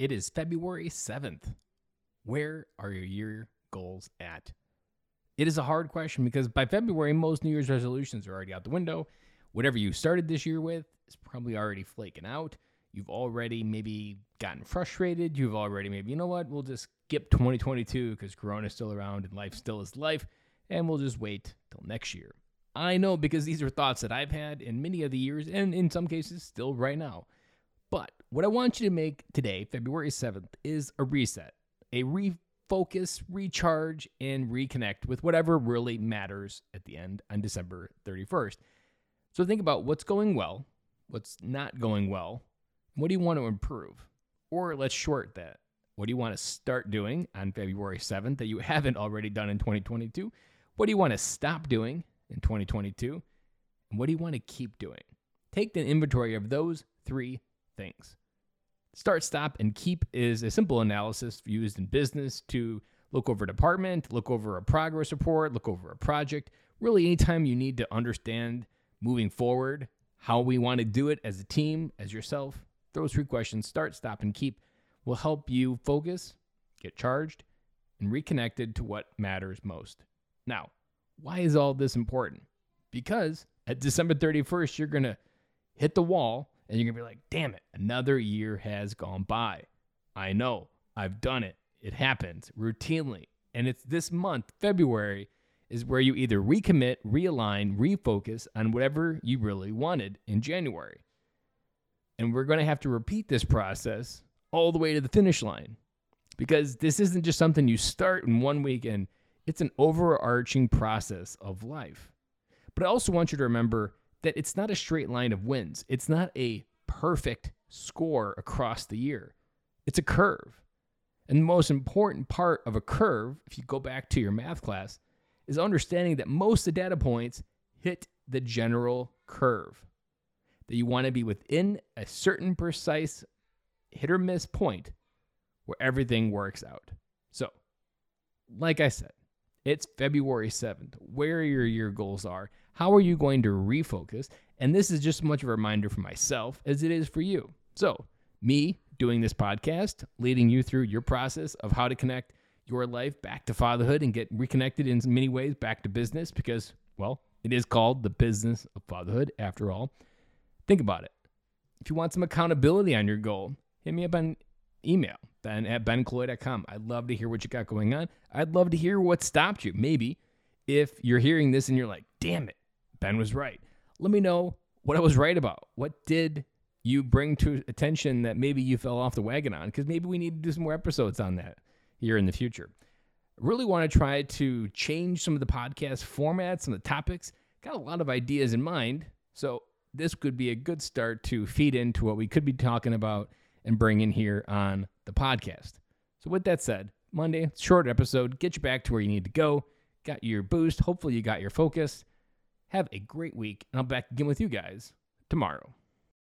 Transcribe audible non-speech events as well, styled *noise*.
It is February 7th. Where are your year goals at? It is a hard question because by February, most New Year's resolutions are already out the window. Whatever you started this year with is probably already flaking out. You've already maybe gotten frustrated. You've already maybe, you know what, we'll just skip 2022 because Corona's still around and life still is life, and we'll just wait till next year. I know because these are thoughts that I've had in many of the years, and in some cases, still right now. What I want you to make today, February 7th, is a reset, a refocus, recharge, and reconnect with whatever really matters at the end on December 31st. So think about what's going well, what's not going well, what do you want to improve? Or let's short that. What do you want to start doing on February 7th that you *laughs* haven't already done in 2022? What do you want to stop doing in 2022? And what do you want to keep doing? Take the inventory of those three things. Start, stop, and keep is a simple analysis used in business to look over a department, look over a progress report, look over a project. Really, anytime you need to understand moving forward how we want to do it as a team, as yourself, those three questions start, stop, and keep will help you focus, get charged, and reconnected to what matters most. Now, why is all this important? Because at December 31st, you're going to hit the wall and you're to be like, damn it, another year has gone by. I know, I've done it. It happens routinely. And it's this month, February, is where you either recommit, realign, refocus on whatever you really wanted in January. And we're to have to repeat this process all the way to the finish line because this isn't just something you start in one week and it's an overarching process of life. But I also want you to remember that it's not a straight line of wins, it's not a perfect score across the year, it's a curve. And the most important part of a curve, if you go back to your math class, is understanding that most of the data points hit the general curve that you want to be within a certain precise hit or miss point where everything works out. So, like I said, it's February 7th. Where your year goals are, how are you going to refocus? And this is just as much of a reminder for myself as it is for you. So, me doing this podcast, leading you through your process of how to connect your life back to fatherhood and get reconnected in many ways back to business because, well, it is called the business of fatherhood after all. Think about it. If you want some accountability on your goal, hit me up on email, ben at benkilloy.com. I'd love to hear what you got going on. I'd love to hear what stopped you. Maybe if you're hearing this and you're like, damn it, Ben was right. Let me know what I was right about. What did you bring to attention that maybe you fell off the wagon on? Because maybe we need to do some more episodes on that here in the future. Really want to try to change some of the podcast formats, some of the topics. Got a lot of ideas in mind. So this could be a good start to feed into what we could be talking about and bring in here on the podcast. So, with that said, Monday, short episode, get you back to where you need to go. Got your boost. Hopefully, you got your focus. Have a great week, and I'll back again with you guys tomorrow.